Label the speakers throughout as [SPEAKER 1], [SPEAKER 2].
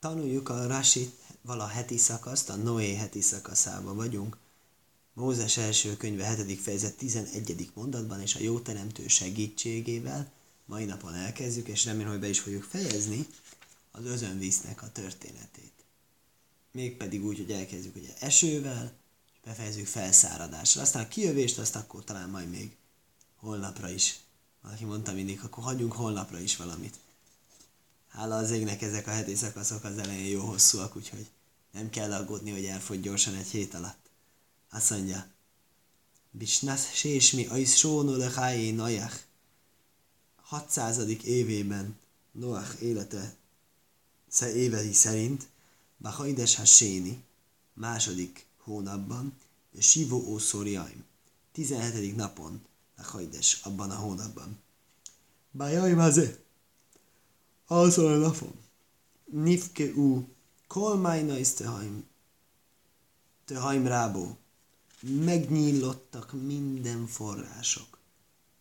[SPEAKER 1] Tanuljuk a Rasit, vala heti szakaszt, a Noé heti szakaszában vagyunk. Mózes első könyve 7. fejezet 11. mondatban, és a jó teremtő segítségével mai napon elkezdjük, és remélem, hogy be is fogjuk fejezni az özönvíznek a történetét. Mégpedig úgy, hogy elkezdjük ugye esővel, és befejezzük felszáradással. Aztán a kijövést, azt akkor talán majd még holnapra is. Valaki mondta mindig, akkor hagyjunk holnapra is valamit. Hála az égnek ezek a heti szakaszok az elején jó hosszúak, úgyhogy nem kell aggódni, hogy elfogy gyorsan egy hét alatt. Azt mondja, Bisnasz sésmi aisz sónó lehájé najach. 600. évében Noach élete évei szerint Bahaides Haséni második hónapban Sivó Ószóriaim 17. napon Bahaides abban a hónapban. Bajaim azért azon a napon Nifke u kolmájna is tehaim tehaim rábó. Megnyílottak minden források.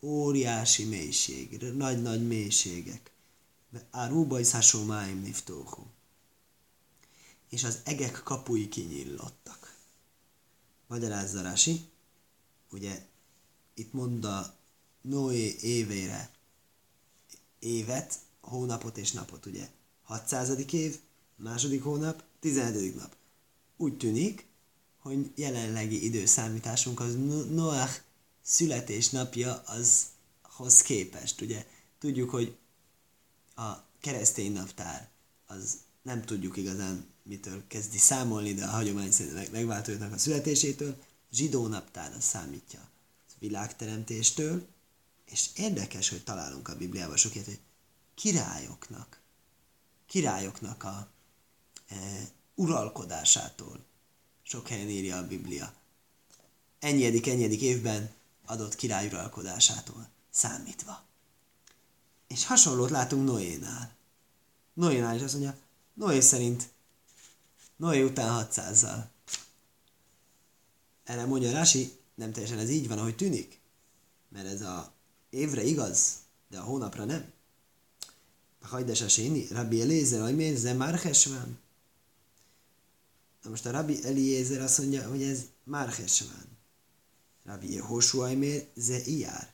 [SPEAKER 1] Óriási mélység, nagy-nagy mélységek. Áruba is máim niftóhu. És az egek kapui kinyillottak. Magyarázza Rási, ugye itt mond a Noé évére évet, hónapot és napot, ugye? 600. év, második hónap, 17. nap. Úgy tűnik, hogy jelenlegi időszámításunk az Noach születésnapja azhoz képest. Ugye tudjuk, hogy a keresztény naptár az nem tudjuk igazán mitől kezdi számolni, de a hagyomány szerint megváltoznak a születésétől. Zsidó naptár az számítja a világteremtéstől, és érdekes, hogy találunk a Bibliában sok ilyet, hogy királyoknak, királyoknak a e, uralkodásától. Sok helyen írja a Biblia. Ennyi ennyi évben adott király uralkodásától számítva. És hasonlót látunk Noénál. Noénál is azt mondja, Noé szerint Noé után 600-zal. Erre mondja Rási, nem teljesen ez így van, ahogy tűnik. Mert ez a évre igaz, de a hónapra nem. Hajdes a séni, Rabbi Eliezer, hogy miért ze márhes van? Na most a Rabbi Eliezer azt mondja, hogy ez márhes van. Rabbi Jehoshua mér, ze iár.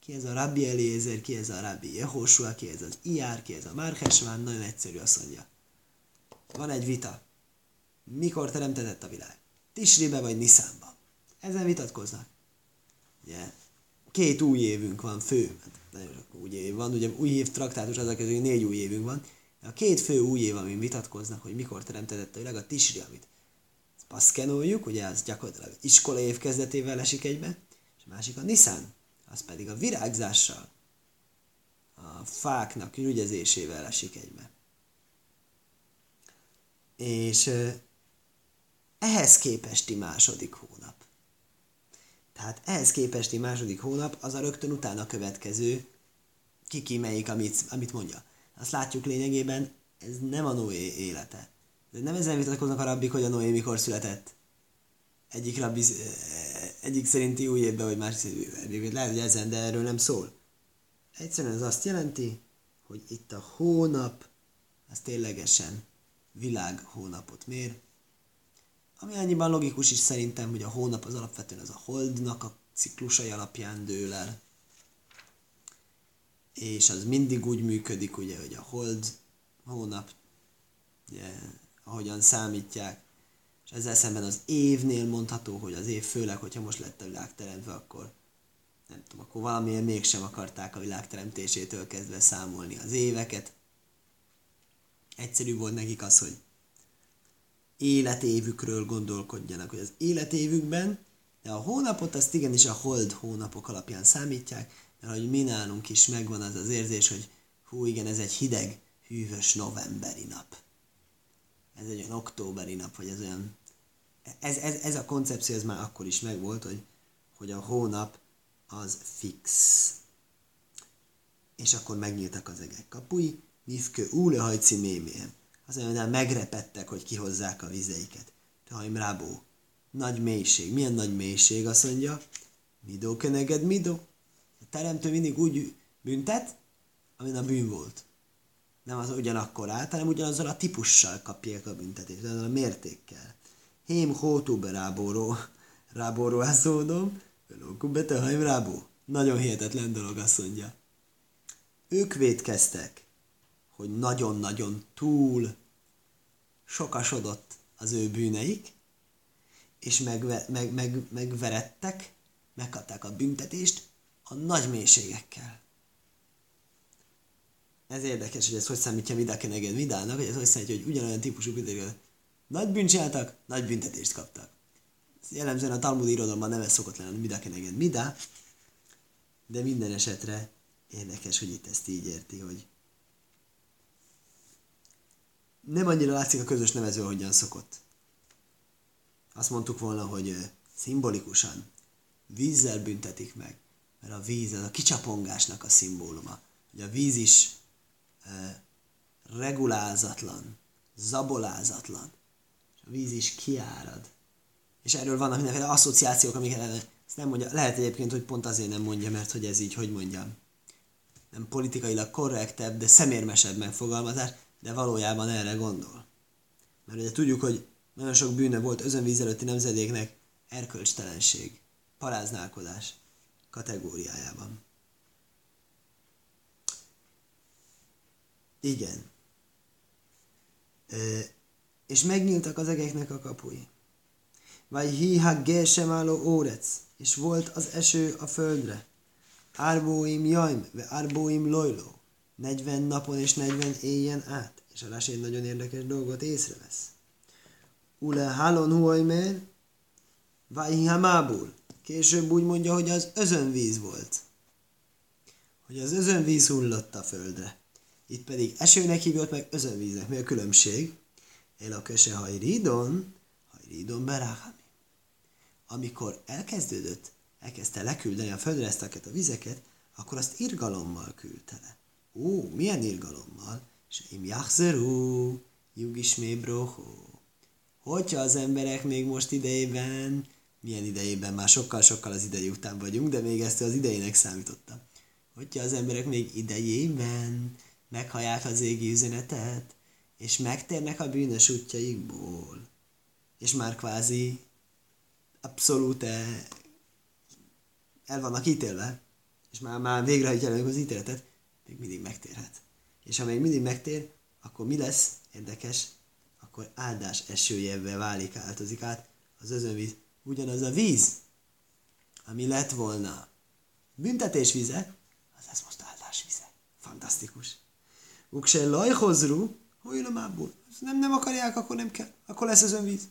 [SPEAKER 1] Ki ez a Rabbi Eliezer, ki ez a Rabbi Jehoshua, ki ez az iár, ki ez a Márhesván, nagyon egyszerű azt mondja. Van egy vita. Mikor teremtett a világ? Tisribe vagy Niszánba? Ezen vitatkoznak. Ugye, két új évünk van, fő, nagyon sok új év van, ugye új év traktátus az közül, négy új évünk van. A két fő új év, amin vitatkoznak, hogy mikor teremtett a világ, a Tisri, amit paszkenoljuk, ugye az gyakorlatilag iskola év kezdetével esik egybe, és a másik a Nissan, az pedig a virágzással, a fáknak ügyezésével esik egybe. És ehhez képesti második hónap. Tehát ehhez képesti második hónap az a rögtön utána következő, ki melyik, amit, amit mondja. Azt látjuk lényegében, ez nem a Noé élete. De nem ezen vitatkoznak a rabbik, hogy a Noé mikor született. Egyik rabbi, egyik szerinti új évben, vagy másik szerinti Lehet, hogy ezen, de erről nem szól. Egyszerűen ez azt jelenti, hogy itt a hónap, az ténylegesen világ hónapot mér, ami annyiban logikus is szerintem, hogy a hónap az alapvetően az a holdnak a ciklusai alapján dől el. És az mindig úgy működik, ugye, hogy a hold hónap ugye, ahogyan számítják. És ezzel szemben az évnél mondható, hogy az év főleg, hogyha most lett a világ teremtve, akkor nem tudom, akkor valamiért mégsem akarták a világ teremtésétől kezdve számolni az éveket. Egyszerű volt nekik az, hogy életévükről gondolkodjanak, hogy az életévükben, de a hónapot azt igenis a hold hónapok alapján számítják, mert hogy mi nálunk is megvan az az érzés, hogy hú igen, ez egy hideg, hűvös novemberi nap ez egy olyan októberi nap, vagy ez olyan... Ez, ez, ez a koncepció, ez már akkor is megvolt, hogy, hogy a hónap az fix. És akkor megnyíltak az egek kapui, nifkő úle hajci. Az olyan megrepettek, hogy kihozzák a vizeiket. Tahim rábó. Nagy mélység. Milyen nagy mélység, azt mondja? Midó keneged midó. A teremtő mindig úgy büntet, amin a bűn volt. nem az ugyanakkor át, hanem ugyanazzal a típussal kapják a büntetést, azzal a mértékkel. Hém hótúbe rábóró, rábóró ászódom, Kubete haim rábó. Nagyon hihetetlen dolog, azt mondja. Ők védkeztek, hogy nagyon-nagyon túl sokasodott az ő bűneik, és megve, meg, meg, megverettek, megkapták a büntetést a nagy mélységekkel. Ez érdekes, hogy ez hogy számítja Midakeneged Midának, hogy ez hogy számítja, hogy ugyanolyan típusú büntetést nagy bűnt csináltak, nagy büntetést kaptak. Ez jellemzően a Talmud irodalomban nem ez szokott lenni, Midakeneged Midá, de minden esetre érdekes, hogy itt ezt így érti, hogy nem annyira látszik a közös nevező, ahogyan szokott. Azt mondtuk volna, hogy szimbolikusan vízzel büntetik meg, mert a víz az a kicsapongásnak a szimbóluma. Ugye a víz is e, regulázatlan, zabolázatlan, és a víz is kiárad. És erről vannak mindenféle asszociációk, amiket ezt nem mondja. Lehet egyébként, hogy pont azért nem mondja, mert hogy ez így, hogy mondjam, nem politikailag korrektebb, de szemérmesebb megfogalmazás, de valójában erre gondol. Mert ugye tudjuk, hogy nagyon sok bűne volt özönvíz előtti nemzedéknek erkölcstelenség, paráználkodás kategóriájában. Igen. E, és megnyíltak az egeknek a kapui. Vagy hiha gesem álló órec, és volt az eső a földre. Árbóim jaim, ve árbóim lojló. 40 napon és 40 éjjen át. És a egy nagyon érdekes dolgot észrevesz. Ule halon huajmer, vagy hamábul. Később úgy mondja, hogy az özönvíz volt. Hogy az özönvíz hullott a földre. Itt pedig esőnek hívott meg özönvíznek. Mi a különbség? El a köse hajridon, hajridon beráhami. Amikor elkezdődött, elkezdte leküldeni a földre ezt a vizeket, akkor azt irgalommal küldte le. Ó, milyen irgalommal? És im jachzeru, jugismé brohó. Hogyha az emberek még most idejében, milyen idejében, már sokkal-sokkal az idei után vagyunk, de még ezt az idejének számítottam. Hogyha az emberek még idejében meghallják az égi üzenetet, és megtérnek a bűnös útjaikból, és már kvázi abszolút el vannak ítélve, és már, már végrehajtják az ítéletet, még mindig megtérhet. És ha még mindig megtér, akkor mi lesz? Érdekes, akkor áldás esőjével válik, áltozik át az özönvíz. Ugyanaz a víz, ami lett volna büntetés vize, az lesz most áldás vize. Fantasztikus. Ukse lajhozru, hojlomából. Nem, nem akarják, akkor nem kell. Akkor lesz az önvíz.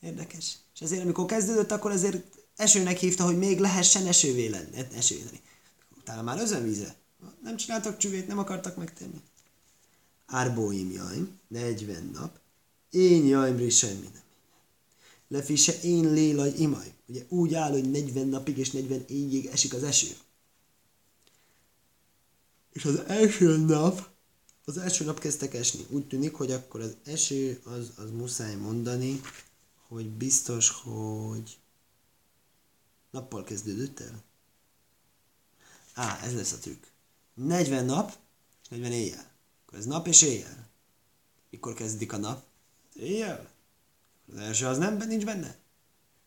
[SPEAKER 1] Érdekes. És ezért, amikor kezdődött, akkor ezért esőnek hívta, hogy még lehessen esővé lenni. Esővé lenni. Utána már özönvíze. Nem csináltak csüvét, nem akartak megtenni. Árbóim jaim, 40 nap, én jaimri semmi nem. Lefise én lélaj imaj. Ugye úgy áll, hogy 40 napig és 40 éjjég esik az eső. És az első nap, az első nap kezdtek esni. Úgy tűnik, hogy akkor az eső, az, az muszáj mondani, hogy biztos, hogy nappal kezdődött el. Á, ez lesz a trükk. 40 nap és 40 éjjel. Akkor ez nap és éjjel. Mikor kezdik a nap? Éjjel. Az első az nem, nincs benne.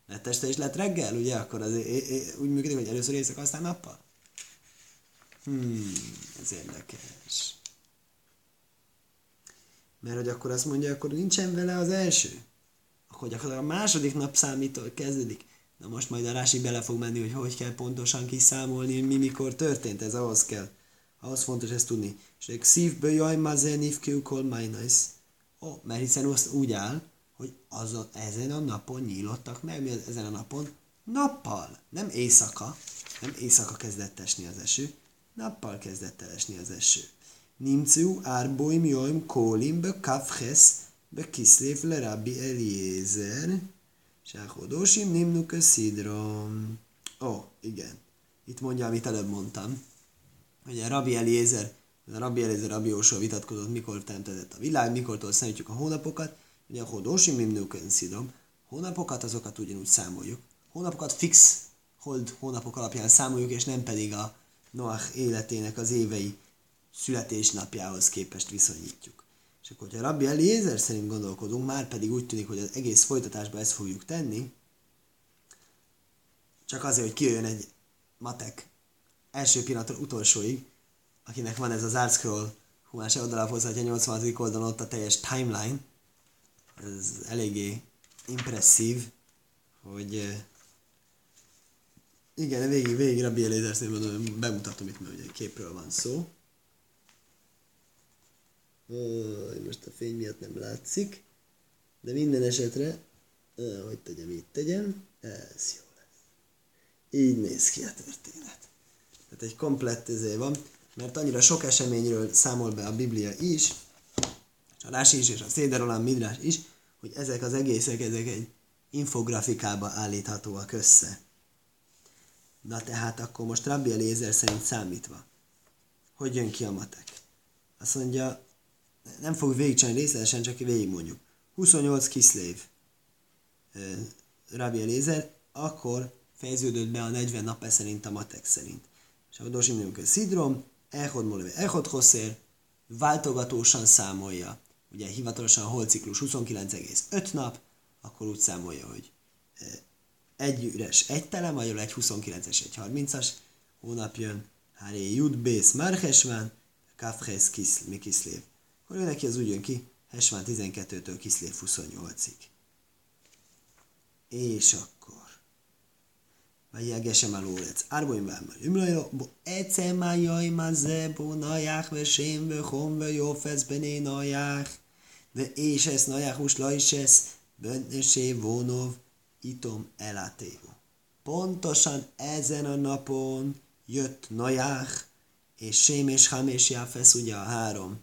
[SPEAKER 1] Lett este és lett reggel, ugye? Akkor az é- é- úgy működik, hogy először éjszaka, aztán nappal. Hmm, ez érdekes. Mert hogy akkor azt mondja, akkor nincsen vele az első. Akkor gyakorlatilag a második nap számítól kezdődik. Na most majd a Rási bele fog menni, hogy hogy kell pontosan kiszámolni, mi mikor történt, ez ahhoz kell. Ahhoz fontos ezt tudni. És egy szívből jaj, mazenif kiukol majnajsz. Ó, mert hiszen azt úgy áll, hogy azon, ezen a napon nyílottak meg, mi az ezen a napon? Nappal, nem éjszaka. Nem éjszaka kezdett esni az eső, nappal kezdett el esni az eső. Nimcu árboim joim kólim be kafches be kiszlév le rabbi Eliezer, sáhodosim nimnuk a szidrom. Ó, igen. Itt mondja, amit előbb mondtam. Ugye Rabbi Eliezer, a Rabbi Eliezer, Rabbi Jósó vitatkozott, mikor teremtett a világ, mikortól számítjuk a hónapokat. Ugye a hodosim nimnuk szidrom. Hónapokat azokat ugyanúgy számoljuk. Hónapokat fix hold hónapok alapján számoljuk, és nem pedig a Noach életének az évei születésnapjához képest viszonyítjuk. És akkor, hogyha Rabbi Eliezer szerint gondolkodunk, már pedig úgy tűnik, hogy az egész folytatásban ezt fogjuk tenni, csak azért, hogy kijöjjön egy matek első pillanatról utolsóig, akinek van ez az art scroll, hú, már se odalapozhatja 80. oldalon ott a teljes timeline, ez eléggé impresszív, hogy igen, végig, végig Rabbi Eliezer bemutatom itt, mert ugye képről van szó. Most a fény miatt nem látszik, de minden esetre, hogy tegyem, itt tegyem, ez jó lesz. Így néz ki a történet. Tehát egy komplett izé van, mert annyira sok eseményről számol be a Biblia is, a Rási is, és a Széderolán Midrás is, hogy ezek az egészek, ezek egy infografikába állíthatóak össze. Na tehát akkor most Rabbi Eliezer szerint számítva, hogy jön ki a matek? Azt mondja, nem fog végigcsinálni részletesen, csak végig mondjuk. 28 kiszlév Rabbi Eliezer, akkor fejeződött be a 40 nap e szerint a matek szerint. És a Dosim hogy Szidrom, Echod Moleve, Echod Hosszér, váltogatósan számolja. Ugye hivatalosan a holciklus 29,5 nap, akkor úgy számolja, hogy egy üres, egy tele, magyarul egy 29-es, egy 30-as hónap jön, Háré Jud Bész Marhesván, Kafhez Kiszl, Kiszlév. Akkor neki az úgy jön ki, Hesván 12-től Kiszlév 28-ig. És akkor ויגשם על אורץ. ארבעים ואמרים לו, בעצם היום הזה בו נויח ושם וחום ויופס בני נויח, ואישס נויח ושלוישס bönnösé vonov itom elátéhu. Pontosan ezen a napon jött Noach, és Sém és Ham és Jáfesz, ugye a három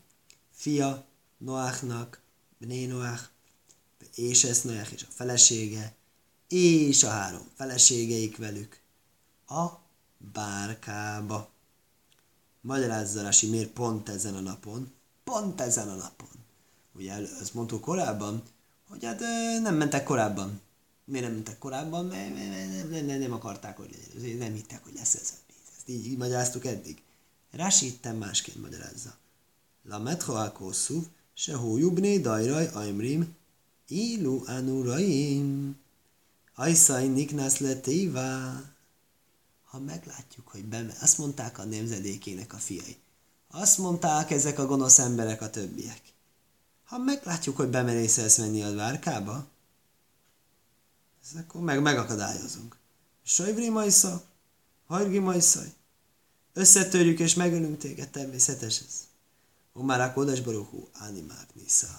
[SPEAKER 1] fia Noachnak, Bné Noach, és ez Noach és a felesége, és a három feleségeik velük a bárkába. Magyarázza Rasi, miért pont ezen a napon? Pont ezen a napon. Ugye ezt mondtuk korábban, hogy hát nem mentek korábban. Miért nem mentek korábban? Mert nem, nem, nem, nem akarták, hogy legyen. Nem hittek, hogy lesz ez a pénz. Ezt így, így magyaráztuk eddig. Rási itten másként magyarázza. La metho kosszuv, se hójubné dajraj aimrim, ilu anuraim. Ajszaj niknász letévá. Ha meglátjuk, hogy beme, azt mondták a nemzedékének a fiai. Azt mondták ezek a gonosz emberek a többiek ha meglátjuk, hogy bemerészelsz menni a várkába, ez akkor meg megakadályozunk. Sajvri majsza, hajrgi majszaj. Összetörjük és megölünk téged, természetes ez. Kodas baruchú, animák niszaj.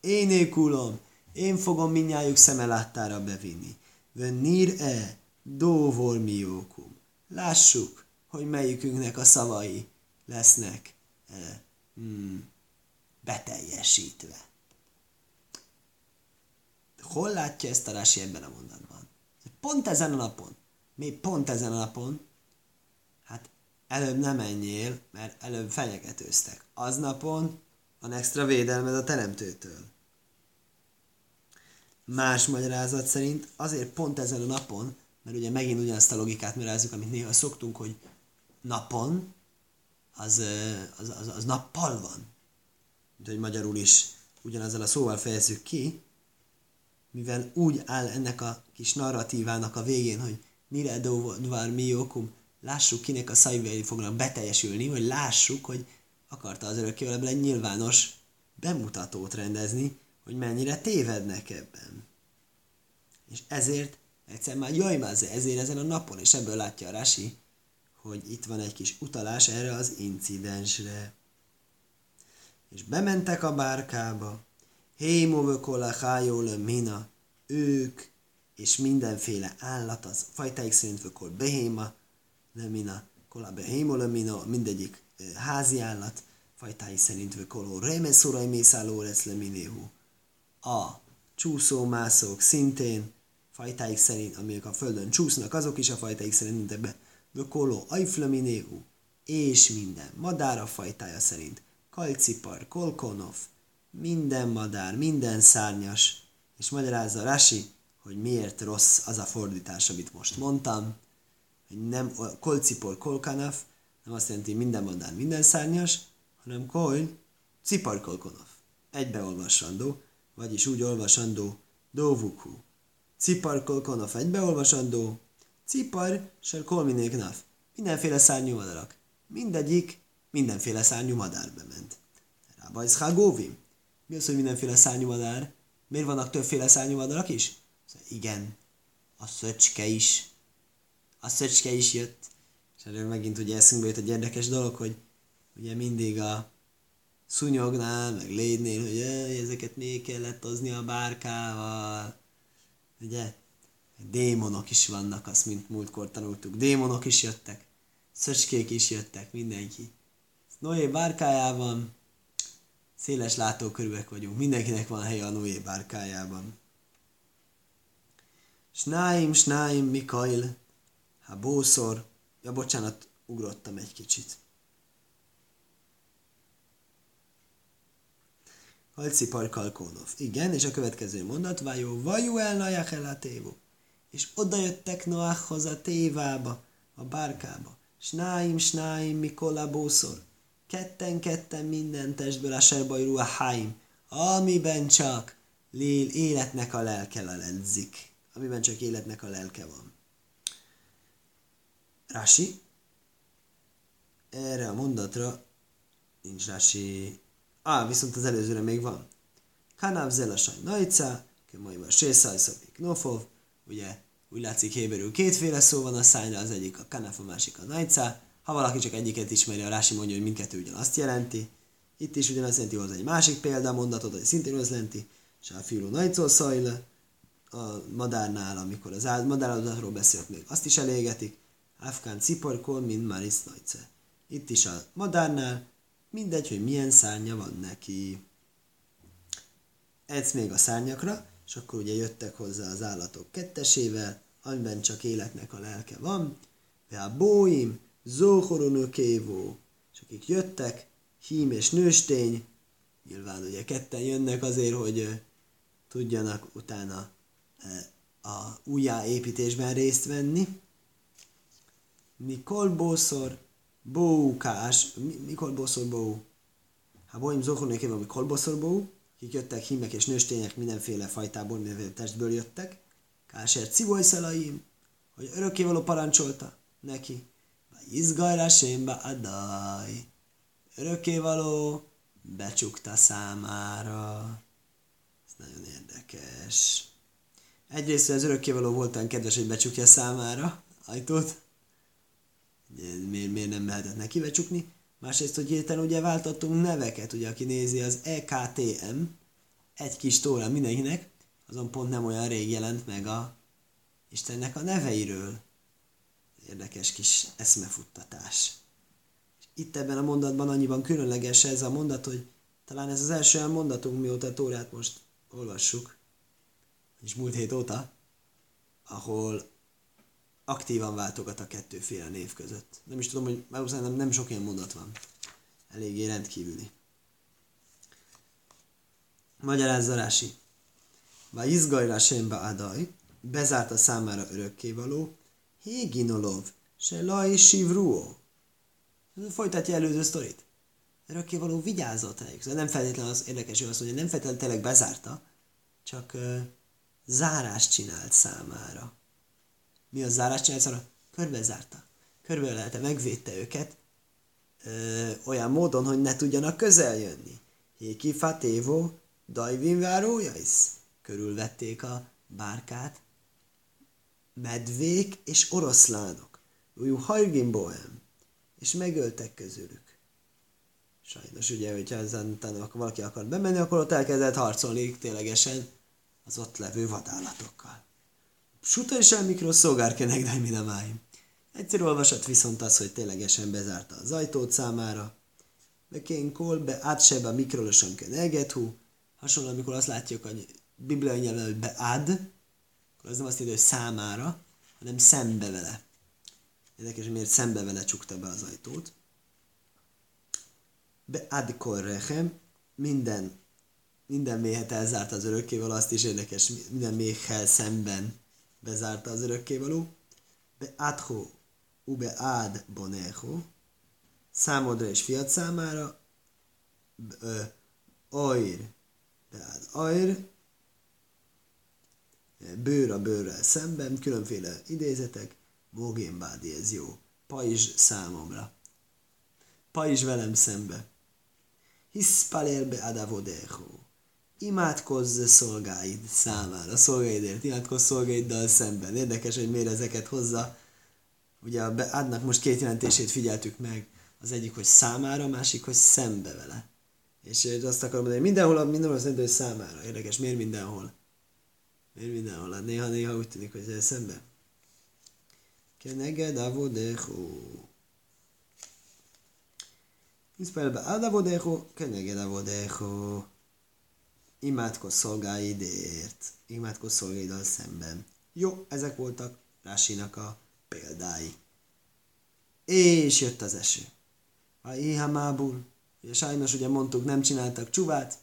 [SPEAKER 1] Én ékulom, én fogom minnyájuk szeme láttára bevinni. Vennír e, dóvor miókum. Lássuk, hogy melyikünknek a szavai lesznek. E, hmm beteljesítve. Hol látja ezt a Rási ebben a mondatban? Pont ezen a napon. Mi pont ezen a napon? Hát előbb nem menjél, mert előbb fenyegetőztek. Aznapon van extra védelmed a teremtőtől. Más magyarázat szerint azért pont ezen a napon, mert ugye megint ugyanazt a logikát magyarázzuk, amit néha szoktunk, hogy napon, az, az, az, az nappal van. Mint hogy magyarul is ugyanezzel a szóval fejezzük ki, mivel úgy áll ennek a kis narratívának a végén, hogy mire dvar mi okum, lássuk kinek a szajvei fognak beteljesülni, vagy lássuk, hogy akarta az örökkévalóban egy nyilvános bemutatót rendezni, hogy mennyire tévednek ebben. És ezért egyszer már jaj már ezért ezen a napon, és ebből látja a Rasi, hogy itt van egy kis utalás erre az incidensre és bementek a bárkába, Hémovökola hájóle mina, ők, és mindenféle állat, az fajtáik szerint vökol behéma, lemina, kola behémo mina, mindegyik házi állat, fajtái szerint vökoló remeszurai mészálló lesz leminéhu. A csúszómászók szintén, fajtáik szerint, amik a földön csúsznak, azok is a fajtáik szerint, mint ebbe vökoló ajflaminéhu, és minden madára fajtája szerint. Kalcipar, kolkonov, minden madár, minden szárnyas, és magyarázza Rasi, hogy miért rossz az a fordítás, amit most mondtam, hogy nem kolcipor, kolkanaf, nem azt jelenti minden madár minden szárnyas, hanem koj ciparkolkonov. Egybeolvasandó, vagyis úgy olvasandó dóvukhu. Ciparkolkonov egybeolvasandó, cipar sel kolminéknaf. Mindenféle szárnyú madarak. Mindegyik mindenféle szárnyú madárbe ment. Rábajsz góvim. Mi az, hogy mindenféle szárnyú madár? Miért vannak többféle szárnyú madarak is? Szóval igen, a szöcske is. A szöcske is jött. És erről megint ugye eszünkbe jött egy érdekes dolog, hogy ugye mindig a szúnyognál, meg lédnél, hogy ezeket még kellett hozni a bárkával. Ugye? Démonok is vannak, azt mint múltkor tanultuk. Démonok is jöttek. Szöcskék is jöttek, mindenki. Noé bárkájában széles látókörűek vagyunk. Mindenkinek van helye a Noé bárkájában. Snáim, snáim, Mikail, ha bószor. Ja, bocsánat, ugrottam egy kicsit. Halci Parkalkónov. Igen, és a következő mondat, Vajó, Vajú el Najach el a tévó. És oda jöttek Noachhoz a tévába, a bárkába. Snáim, snáim, Mikola bószor. Ketten-ketten minden testből a serbajrú a háim, amiben csak lél, életnek a lelke leledzik. Amiben csak életnek a lelke van. Rási. Erre a mondatra nincs Rási Á, viszont az előzőre még van. Kanav zelasaj najca, kemajva sészajszapik nofov, ugye úgy látszik héberül kétféle szó van a szájra, az egyik a kanaf, a másik a najca. Ha valaki csak egyiket ismeri, a Rási mondja, hogy mindkettő ugyanazt jelenti. Itt is ugyanazt jelenti, az egy másik példa, mondatot, hogy szintén az jelenti. És a fiú najcó szajle, a madárnál, amikor az áld, madáradatról beszélt még, azt is elégetik. Afgán ciporkol, mint Maris Najce. Itt is a madárnál mindegy, hogy milyen szárnya van neki. Edsz még a szárnyakra, és akkor ugye jöttek hozzá az állatok kettesével, amiben csak életnek a lelke van, de a bóim, zóhoronökévó, és akik jöttek, hím és nőstény, nyilván ugye ketten jönnek azért, hogy tudjanak utána a újjáépítésben részt venni. Mikol bószor, Bókás, mikor boszor bó? Ha boim zohornék éve, mikor boszor bó, kik jöttek hímek és nőstények mindenféle fajtából, mindenféle testből jöttek. Kásért szalaim, hogy örökkévaló parancsolta neki. Izgajra sémbe adaj. Örökkévaló becsukta számára. Ez nagyon érdekes. Egyrészt az örökkévaló volt olyan kedves, hogy becsukja számára ajtót, miért, miért nem lehetett neki becsukni. Másrészt, hogy hirtelen ugye váltottunk neveket, ugye aki nézi az EKTM, egy kis tóra mindenkinek, azon pont nem olyan rég jelent meg a Istennek a neveiről. Érdekes kis eszmefuttatás. És itt ebben a mondatban annyiban különleges ez a mondat, hogy talán ez az első olyan mondatunk, mióta a Tórát most olvassuk, és múlt hét óta, ahol aktívan váltogat a kettőféle név között. Nem is tudom, hogy nem, nem sok ilyen mondat van. Eléggé rendkívüli. Magyarázza Rási. Vá izgajra sembe adaj, bezárta számára örökkévaló, Héginolov, se laj sivruó. Folytatja előző sztorit. Örökkévaló vigyázott rájuk. Szóval nem feltétlenül az érdekes, hogy azt mondja, nem feltétlenül tényleg bezárta, csak uh, zárást csinált számára mi a zárás csinálsz, körbezárta. Körbe lehelte, megvédte őket ö, olyan módon, hogy ne tudjanak közel jönni. Héki fatévo, dajvin várójais. Körülvették a bárkát, medvék és oroszlánok. Újú bohem. És megöltek közülük. Sajnos ugye, hogyha ezen utána valaki akar bemenni, akkor ott elkezdett harcolni ténylegesen az ott levő vadállatokkal. Suta és mikro szolgárkenek, állj. Egyszerű olvasat viszont az, hogy ténylegesen bezárta az ajtót számára. Bekén kol, be átsebe mikrolosan kenegethu. Hasonló, amikor azt látjuk, hogy bibliai nyelven, hogy beád, akkor az nem azt jelenti, hogy számára, hanem szembe vele. Érdekes, miért szembe vele csukta be az ajtót. Beád korrechem, minden, minden méhet elzárt az örökkével, azt is érdekes, minden méhel szemben bezárta az örökkévaló, be adho, ube ad bonecho, számodra és fiat számára, ajr, tehát ajr, bőr a bőrrel szemben, különféle idézetek, Bógén bádi, ez jó. Pajzs számomra. Pajzs velem szembe. Hisz palérbe adavodecho. Imádkozz szolgáid számára, szolgáidért, imádkozz szolgáiddal szemben. Érdekes, hogy miért ezeket hozza. Ugye adnak most két jelentését figyeltük meg. Az egyik, hogy számára, a másik, hogy szembe vele. És azt akarom mondani, mindenhol, mindenhol azt mondja, hogy számára. Érdekes, miért mindenhol? Miért mindenhol? Hát néha, néha úgy tűnik, hogy szembe. Keneged avodecho. Iszpel be ad avodecho, keneged avodecho. Imádkozz szolgáidért. Imádkozz szolgáiddal szemben. Jó, ezek voltak Rásinak a példái. És jött az eső. A Ihamábul. Ugye sajnos ugye mondtuk, nem csináltak csuvát,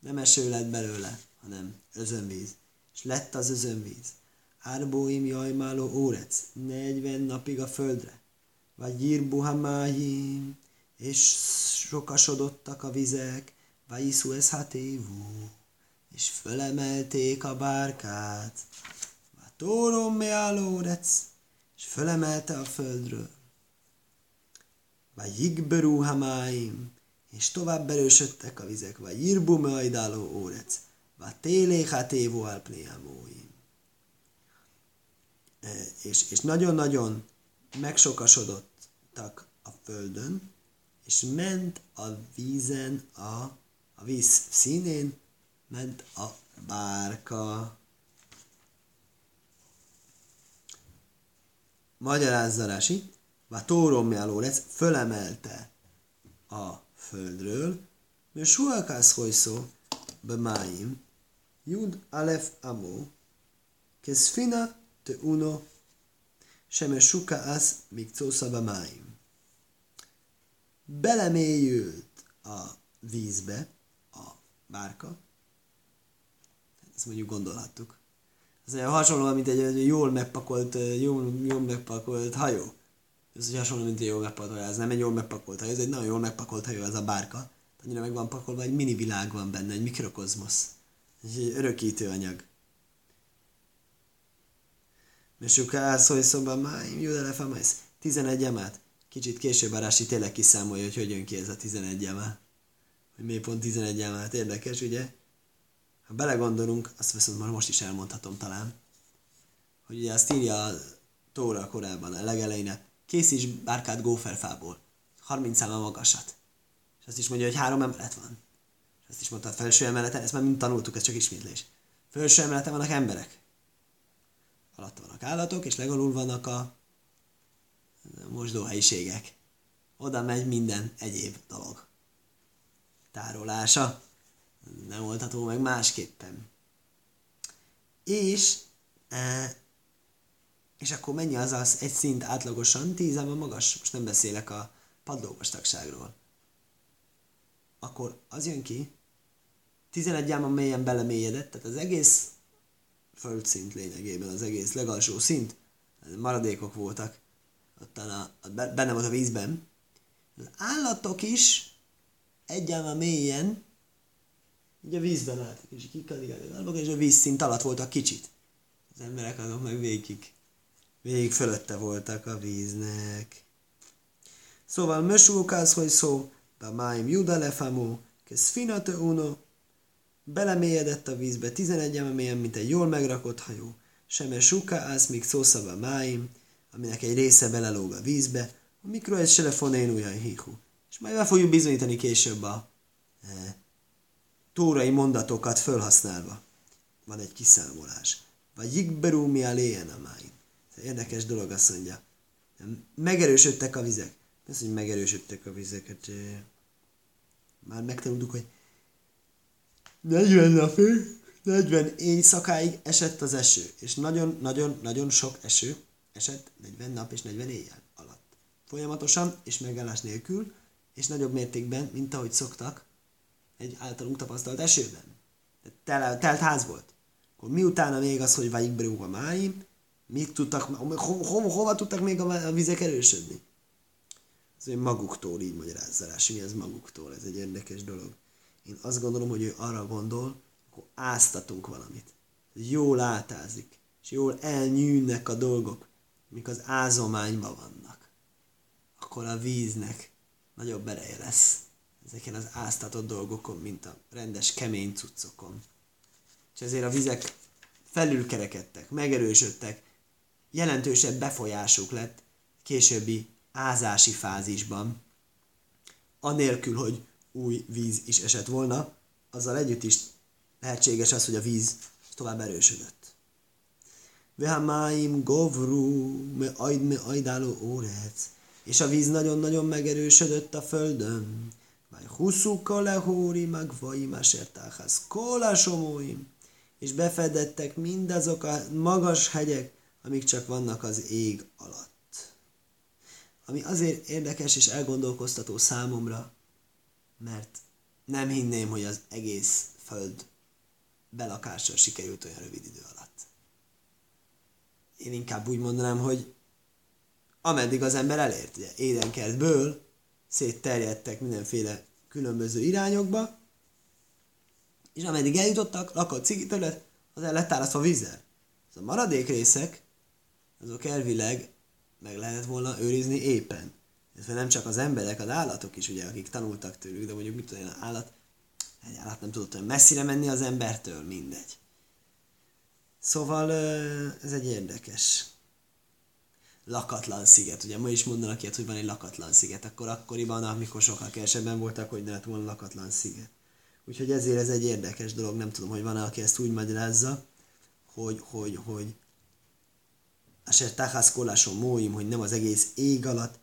[SPEAKER 1] nem eső lett belőle, hanem özönvíz. És lett az özönvíz. Árbóim jajmáló órec, 40 napig a földre. Vagy írbuhamáim, és sokasodottak a vizek, vagy iszú ez hatévú, és fölemelték a bárkát. Tórom me órec, és fölemelte a földről. Vagy jigberúhamáim, és tovább erősödtek a vizek, vagy írbu majdáló órec, vagy télé hatévú alpnéamóim és, és nagyon-nagyon megsokasodottak a földön, és ment a vízen, a, a víz színén, ment a bárka. Magyarázza Rási, vagy tórommjáló lesz, fölemelte a földről, mert suhakász hojszó, bemáim, jud alef amó, keszfina te uno, suka az mikcósza bemáim. Belemélyült a vízbe bárka, ezt mondjuk gondolhattuk. Ez olyan hasonló, mint egy jól megpakolt, jól, jól megpakolt hajó. Ez egy hasonló, mint egy jól megpakolt hajó. Ez nem egy jól megpakolt hajó, ez egy nagyon jól megpakolt hajó, ez a bárka. Annyira meg van pakolva, egy mini világ van benne, egy mikrokozmosz. Egy örökítő anyag. Mesuká szólj szoba máim, Judele famász. 11 emát. Kicsit később Arási tényleg kiszámolja, hogy hogy jön ki ez a 11 emát. Hogy miért pont 11 emát. Érdekes, ugye? Ha belegondolunk, azt viszont már most is elmondhatom talán, hogy ugye azt írja a Tóra korábban, a legelején, készíts bárkát góferfából, 30 száma magasat. És azt is mondja, hogy három emelet van. És azt is mondta, a felső emeleten, ezt már mind tanultuk, ez csak ismétlés. Felső emeleten vannak emberek alatt vannak állatok, és legalul vannak a mosdóhelyiségek. Oda megy minden egyéb dolog. Tárolása nem oldható meg másképpen. És e, és akkor mennyi az az egy szint átlagosan, tíz a magas, most nem beszélek a padlóvastagságról. Akkor az jön ki, 11 áma mélyen belemélyedett, tehát az egész földszint lényegében, az egész legalsó szint, maradékok voltak, ott a, a, benne volt a vízben. Az állatok is egyáltalán mélyen, ugye a vízben álltak, és kikadigáltak, és a vízszint alatt voltak kicsit. Az emberek azok meg végig, végig fölötte voltak a víznek. Szóval mösulkász, hogy szó, máim juda lefamó, kez finate uno, belemélyedett a vízbe, 11 mélyen, mint egy jól megrakott hajó. Seme suka az még szószava máim, aminek egy része belelóg a vízbe, a mikro egy telefonén olyan hihu. És majd be fogjuk bizonyítani később a e, tórai mondatokat felhasználva. Van egy kiszámolás. Vagy jigberú mi a léjen a máim. Ez érdekes dolog, azt mondja. Megerősödtek a vizek. Ez, hogy megerősödtek a vizeket. E, már megtanultuk, hogy 40 napig, 40 éjszakáig esett az eső, és nagyon-nagyon-nagyon sok eső esett 40 nap és 40 éjjel alatt. Folyamatosan és megállás nélkül, és nagyobb mértékben, mint ahogy szoktak egy általunk tapasztalt esőben. Tel, telt ház volt. Akkor miutána még az, hogy vágyik a máim, mit tudtak, ho, ho, hova tudtak még a vizek erősödni? az ő maguktól így magyarázza Rási, mi az maguktól, ez egy érdekes dolog. Én azt gondolom, hogy ő arra gondol, akkor áztatunk valamit. Jól átázik, és jól elnyűnnek a dolgok, amik az ázományban vannak. Akkor a víznek nagyobb ereje lesz ezeken az áztatott dolgokon, mint a rendes kemény cuccokon. És ezért a vizek felülkerekedtek, megerősödtek, jelentősebb befolyásuk lett későbbi ázási fázisban, anélkül, hogy új víz is esett volna, azzal együtt is lehetséges az, hogy a víz tovább erősödött. Vehamáim govru me ajd me ajdáló órec. És a víz nagyon-nagyon megerősödött a földön. Vaj huszú kalehóri meg vai kolásomóim. És befedettek mindazok a magas hegyek, amik csak vannak az ég alatt. Ami azért érdekes és elgondolkoztató számomra, mert nem hinném, hogy az egész föld belakással sikerült olyan rövid idő alatt. Én inkább úgy mondanám, hogy ameddig az ember elért, ugye édenkertből szétterjedtek mindenféle különböző irányokba, és ameddig eljutottak, lakott cigi terület, az el lett árazva vízzel. Az a maradék részek, azok elvileg meg lehetett volna őrizni éppen. Ez nem csak az emberek, az állatok is, ugye, akik tanultak tőlük, de mondjuk mit tudom, az állat, egy állat nem tudott olyan messzire menni az embertől, mindegy. Szóval ez egy érdekes lakatlan sziget. Ugye ma is mondanak ilyet, hogy van egy lakatlan sziget. Akkor akkoriban, amikor sokkal kevesebben voltak, hogy ne lett volna lakatlan sziget. Úgyhogy ezért ez egy érdekes dolog. Nem tudom, hogy van-e, aki ezt úgy magyarázza, hogy, hogy, hogy Aser Tahász Koláson Móim, hogy nem az egész ég alatt,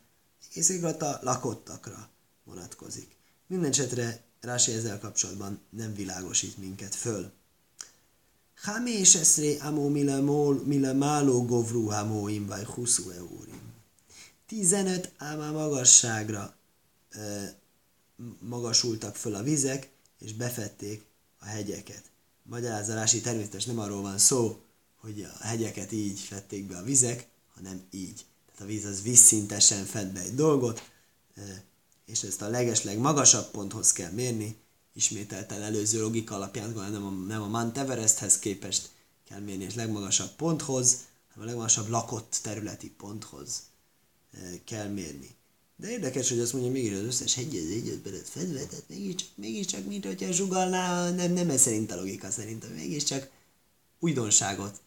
[SPEAKER 1] egész ég alatt a lakottakra vonatkozik. Minden esetre Rási ezzel kapcsolatban nem világosít minket föl. Mile, mól, mile máló govru hamóim vagy huszú eurim. 15 ámá magasságra e, magasultak föl a vizek, és befették a hegyeket. Magyarázalási természetes nem arról van szó, hogy a hegyeket így fették be a vizek, hanem így. Tehát a víz az vízszintesen fed be egy dolgot, és ezt a legesleg magasabb ponthoz kell mérni, ismételten előző logika alapján, nem a, nem a Mount Everesthez képest kell mérni, és legmagasabb ponthoz, hanem a legmagasabb lakott területi ponthoz kell mérni. De érdekes, hogy azt mondja, mégis az összes hegy az egyet beled fedve, tehát mégiscsak, mégiscsak mint hogyha zsugalná, nem, nem ez szerint a logika szerint, mégiscsak újdonságot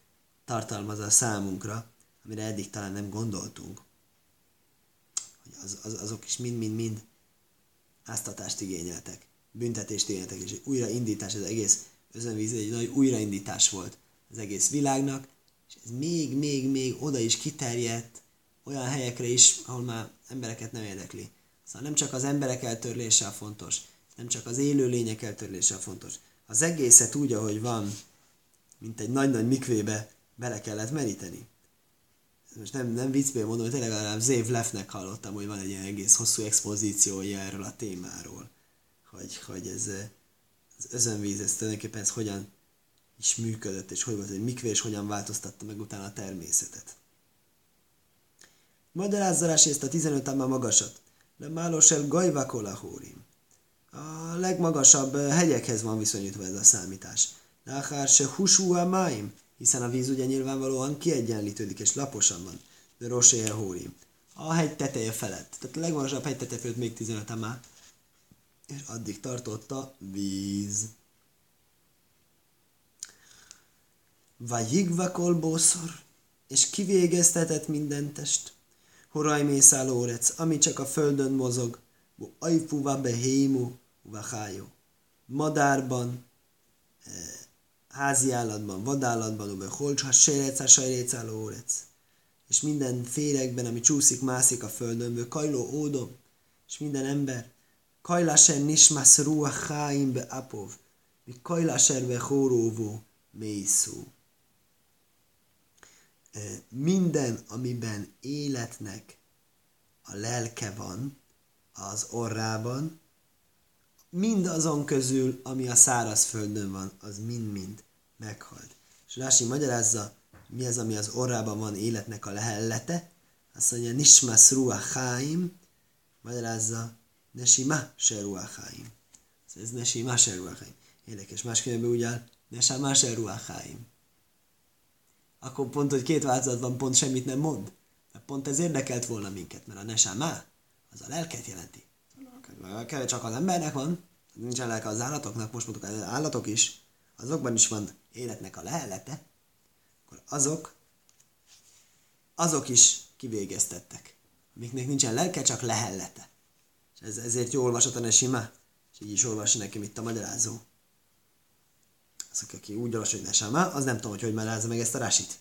[SPEAKER 1] tartalmaz a számunkra, amire eddig talán nem gondoltunk. Hogy az, az, azok is mind-mind-mind áztatást igényeltek, büntetést igényeltek, és egy újraindítás, az egész özönvíz egy nagy újraindítás volt az egész világnak, és ez még, még, még oda is kiterjedt, olyan helyekre is, ahol már embereket nem érdekli. Szóval nem csak az emberek eltörlése a fontos, nem csak az élő lények eltörlése a fontos. Az egészet úgy, ahogy van, mint egy nagy-nagy mikvébe bele kellett meríteni. Most nem, nem viccből mondom, hogy tényleg legalább Zév Lefnek hallottam, hogy van egy ilyen egész hosszú expozíciója erről a témáról. Hogy, hogy ez az özönvíz, ez tulajdonképpen ez hogyan is működött, és hogy volt egy mikvé, és hogyan változtatta meg utána a természetet. Magyarázzalás ezt a 15 amma magasat. De Málosel Gajvakolahórim. A legmagasabb hegyekhez van viszonyítva ez a számítás. Nachár se husú a máim, hiszen a víz ugye nyilvánvalóan kiegyenlítődik és laposan van. De Rosé Hóri. A hegy teteje felett. Tehát a legmagasabb hegy teteje felett még 15 amá. És addig tartott a víz. Vagy jigvakolbószor, és kivégeztetett minden test. Horaj mészálórec, ami csak a földön mozog, ajfúva behému, vahájó. Madárban, eh, házi állatban, vadállatban, ube holcs, ha sajrec, órec. És minden féregben, ami csúszik, mászik a földön, kajló ódom, és minden ember, kajlásen nismas ruach háim be apov, mi kajláserve hóróvó mészú. Minden, amiben életnek a lelke van, az orrában, mind azon közül, ami a szárazföldön van, az mind-mind meghalt. És Rási magyarázza, mi az, ami az orrában van életnek a lehellete, azt mondja, Nismas Ruach Chaim, Magyarázza, Nesima Seruachaim. Ez Nesima Seruachaim. Érdekes, más könyvben úgy áll, Nesama Seruachaim. Akkor pont, hogy két változat van, pont semmit nem mond. Mert pont ez érdekelt volna minket, mert a Nesama az a lelket jelenti. Csak az embernek van, nincsen lelke az állatoknak, most mondtuk, az állatok is, azokban is van életnek a lehellete, akkor azok, azok is kivégeztettek, amiknek nincsen lelke, csak lehellete. Ez, ezért jó olvasat a Nesima, és így is olvassa nekem itt a magyarázó. Azok, aki úgy olvas, hogy Nesama, az nem tudom, hogy hogy magyarázza meg ezt a rásit.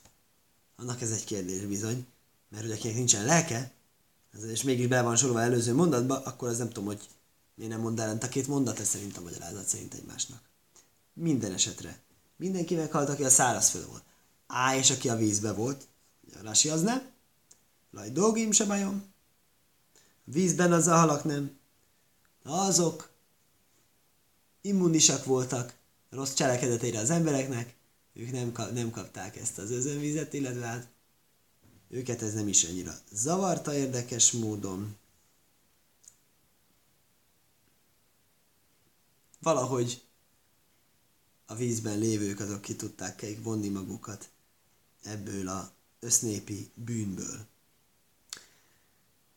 [SPEAKER 1] Annak ez egy kérdés bizony, mert hogy akinek nincsen lelke, és mégis be van sorolva előző mondatba, akkor az nem tudom, hogy miért nem mond ellent a két mondat, ez szerint a magyarázat szerint egymásnak. Minden esetre. Mindenki meghalt, aki a szárazföld volt. Á, és aki a vízbe volt. A Rasi az nem. Laj dolgim se bajom. Vízben az a halak nem. Azok immunisak voltak rossz cselekedetére az embereknek, ők nem, kap, nem kapták ezt az özönvizet, illetve hát őket ez nem is annyira zavarta érdekes módon. Valahogy a vízben lévők azok ki tudták vonni magukat ebből a össznépi bűnből.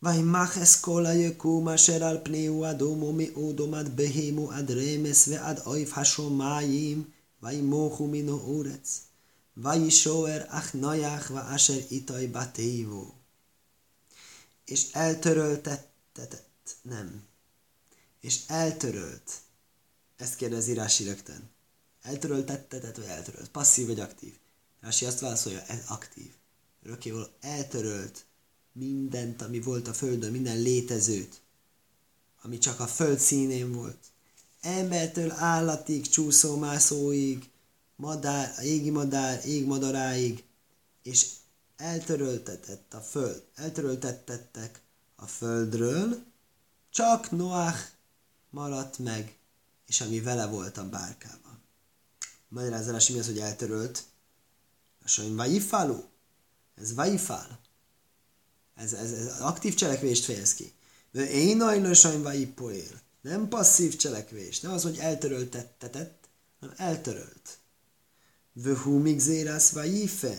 [SPEAKER 1] וימח אסכול היקום אשר על פניהו אדומו מאודום עד בהימו עד רמס ועד אויף השומיים וימוחו מן האורץ וישוער אך נויח ואשר איתוי בתיבו és eltöröltettetett, nem, és eltörölt. Ezt kérdezi Rási rögtön. Eltöröltettetett vagy eltörölt? Passzív vagy aktív? Rási azt válaszolja, ez aktív. Örökkéval eltörölt mindent, ami volt a Földön, minden létezőt, ami csak a Föld színén volt. Embertől állatig, csúszómászóig, madár, égi madár, égmadaráig, és eltöröltetett a Föld, eltöröltettettek a Földről, csak Noach maradt meg, és ami vele volt a bárkában. Magyarázás mi az, hogy eltörölt? A sajn vajifáló. Ez vajifál. Ez, ez, ez aktív cselekvést fejez ki. De én ajnösaim vai poél. Nem passzív cselekvés. Nem az, hogy eltöröltettetett, hanem eltörölt. Vöhú migzérász vajifen.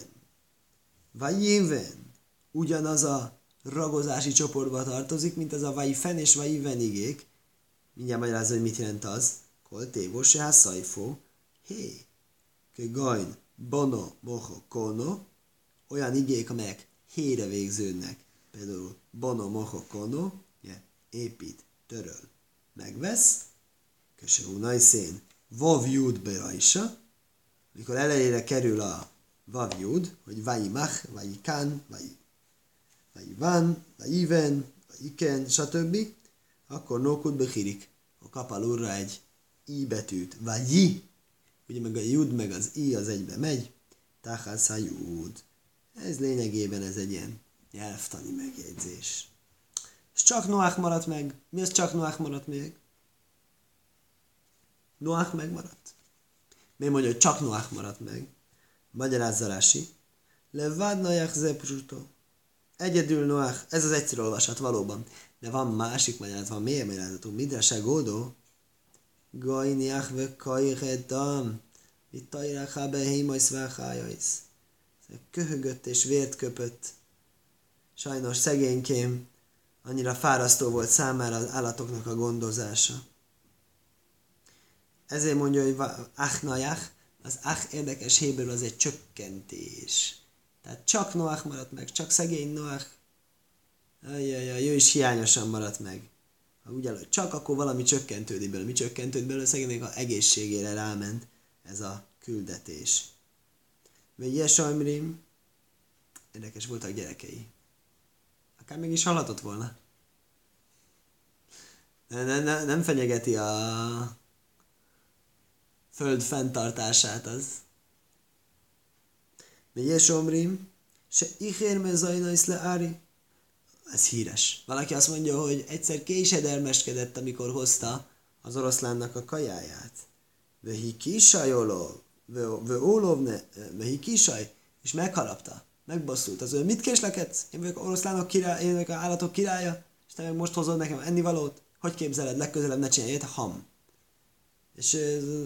[SPEAKER 1] Vajéven. Ugyanaz a ragozási csoportba tartozik, mint az a vajfen és vajven igék. Mindjárt magyarázza, hogy mit jelent az. Kol tévó se szajfó. Hé. Gajn, bono, moho, kono. Olyan igék, amelyek hére végződnek például bono moho kono, ugye, épít, töröl, megvesz, köse unajszén, vav jud berajsa, mikor elejére kerül a vav jud, hogy vajimach, vajikán, vaj, vajivan, vajiven, vajiken, stb., akkor nókud behirik, a kapal urra egy i betűt, vaji, ugye meg a jud, meg az i az egybe megy, táhász a jud. Ez lényegében ez egy ilyen nyelvtani megjegyzés. És csak Noach maradt meg. Mi az csak Noach maradt még? Noach megmaradt. Miért mondja, hogy csak Noach maradt meg? Magyarázza Rási. Levad Noach. Egyedül Noach, ez az egyszerű olvasat valóban. De van másik magyarázat, van mély magyarázatunk. Midrese Gódó. Gajniach ve kajredam. Itt tajrák ha behímajsz váhájajsz. Köhögött és vért köpött Sajnos szegénykém annyira fárasztó volt számára az állatoknak a gondozása. Ezért mondja, hogy achnajach, az ach érdekes héberül az egy csökkentés. Tehát csak Noach maradt meg, csak szegény Noach, ajajaj, ő is hiányosan maradt meg. Ha úgy hogy csak, akkor valami csökkentődik belőle. Mi csökkentődik belőle? Szegénynek a egészségére ráment ez a küldetés. Vagy Jesajmrim, érdekes voltak gyerekei. Akár mégis hallatott volna. Ne, ne, ne, nem fenyegeti a föld fenntartását az. Megyes omrim, se ihér me zajnaisz le ári. Ez híres. Valaki azt mondja, hogy egyszer késedelmeskedett, amikor hozta az oroszlánnak a kajáját. Vehi kisajoló, ve vehi kisaj, és megharapta megbosszult az ő, mit késlekedsz? Én vagyok oroszlánok király, én vagyok a állatok királya, és és te meg most hozod nekem ennivalót? Hogy képzeled, legközelebb ne csinálj ham. És ö,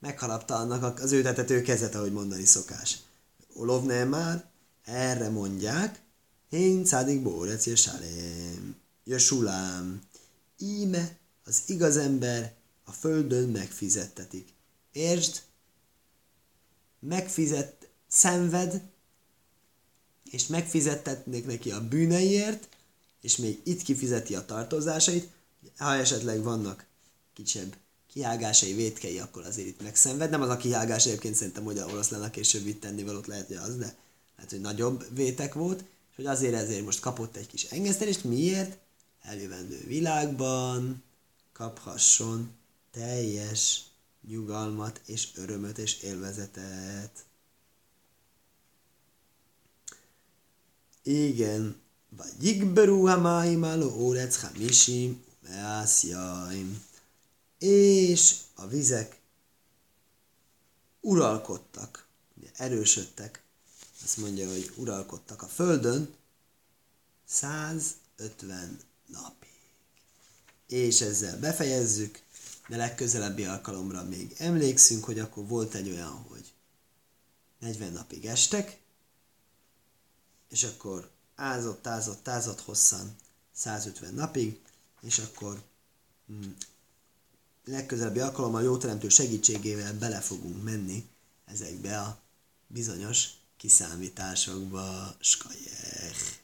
[SPEAKER 1] megharapta annak az őtetető kezet, ahogy mondani szokás. Olovne már, erre mondják, én szádik bórec jesálém, jösulám, íme az igaz ember a földön megfizettetik. Értsd, megfizet, szenved, és megfizettetnék neki a bűneiért, és még itt kifizeti a tartozásait, ha esetleg vannak kisebb kiágásai, vétkei, akkor azért itt megszenved. Nem az a kiágás egyébként szerintem, hogy a oroszlának később vitt tenni valót lehet, hogy az, de lehet, hogy nagyobb vétek volt, és hogy azért ezért most kapott egy kis engesztelést. Miért? Eljövendő világban kaphasson teljes nyugalmat és örömöt és élvezetet. Igen, vagy jigberu hamáim álló órec hamisim meászjaim. És a vizek uralkodtak, ugye erősödtek, azt mondja, hogy uralkodtak a földön 150 napig. És ezzel befejezzük, de legközelebbi alkalomra még emlékszünk, hogy akkor volt egy olyan, hogy 40 napig estek, és akkor ázott, ázott, ázott hosszan 150 napig, és akkor mm, legközelebbi alkalommal jó teremtő segítségével bele fogunk menni ezekbe a bizonyos kiszámításokba. Skajech!